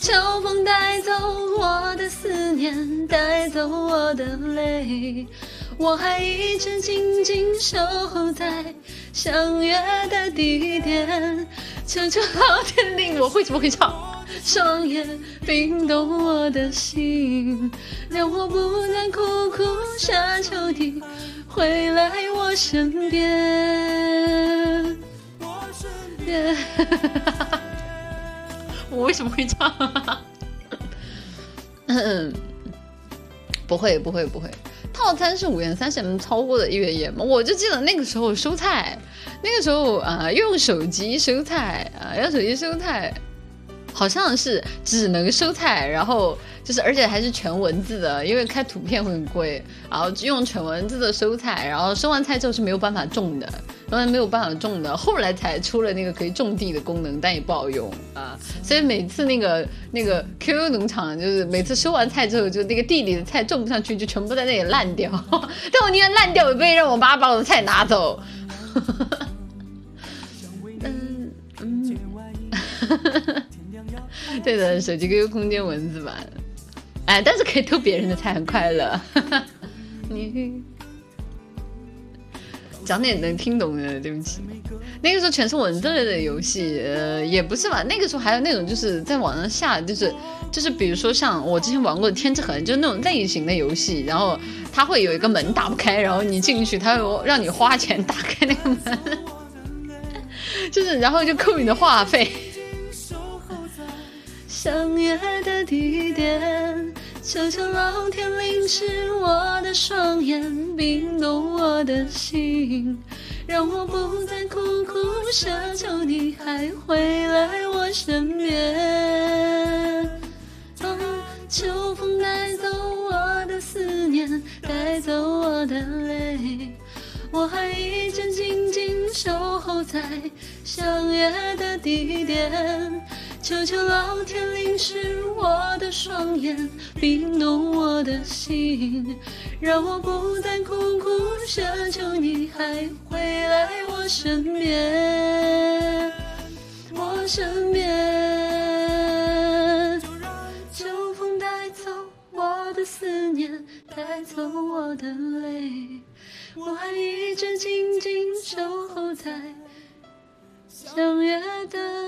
秋风带走我的思念，带走我的泪，我还一直静静守候在相约的地点。求求老天令我会怎么会唱？双眼冰冻我的心，让我不再苦苦奢求你回来我身边。我我为什么会唱？不会不会不会，套餐是五元三十，能超过的一元盐吗？我就记得那个时候收菜，那个时候啊用手机收菜啊用手机收菜，好像是只能收菜，然后。就是而且还是全文字的，因为开图片会很贵，然后用全文字的收菜，然后收完菜之后是没有办法种的，然后没有办法种的，后来才出了那个可以种地的功能，但也不好用啊。所以每次那个那个 QQ 农场，就是每次收完菜之后，就那个地里的菜种不上去，就全部在那里烂掉。但我宁愿烂掉，也不愿意让我妈把我的菜拿走。嗯嗯，对的，手机 QQ 空间文字版。哎，但是可以偷别人的菜，很快乐。你 讲点能听懂的，对不起。那个时候全是文字类的游戏，呃，也不是吧。那个时候还有那种就是在网上下，就是就是比如说像我之前玩过的《天之痕》，就是那种类型的游戏，然后它会有一个门打不开，然后你进去，它会让你花钱打开那个门，就是然后就扣你的话费。相约的地点，求求老天淋湿我的双眼，冰冻我的心，让我不再苦苦奢求你还回来我身边。秋风带走我的思念，带走我的泪，我还一直静静守候在相约的地点。求求老天淋湿我的双眼，冰冻我的心，让我不再苦苦奢求你还回来我身边，我身边。秋风带走我的思念，带走我的泪，我还一直静静守候在相约的。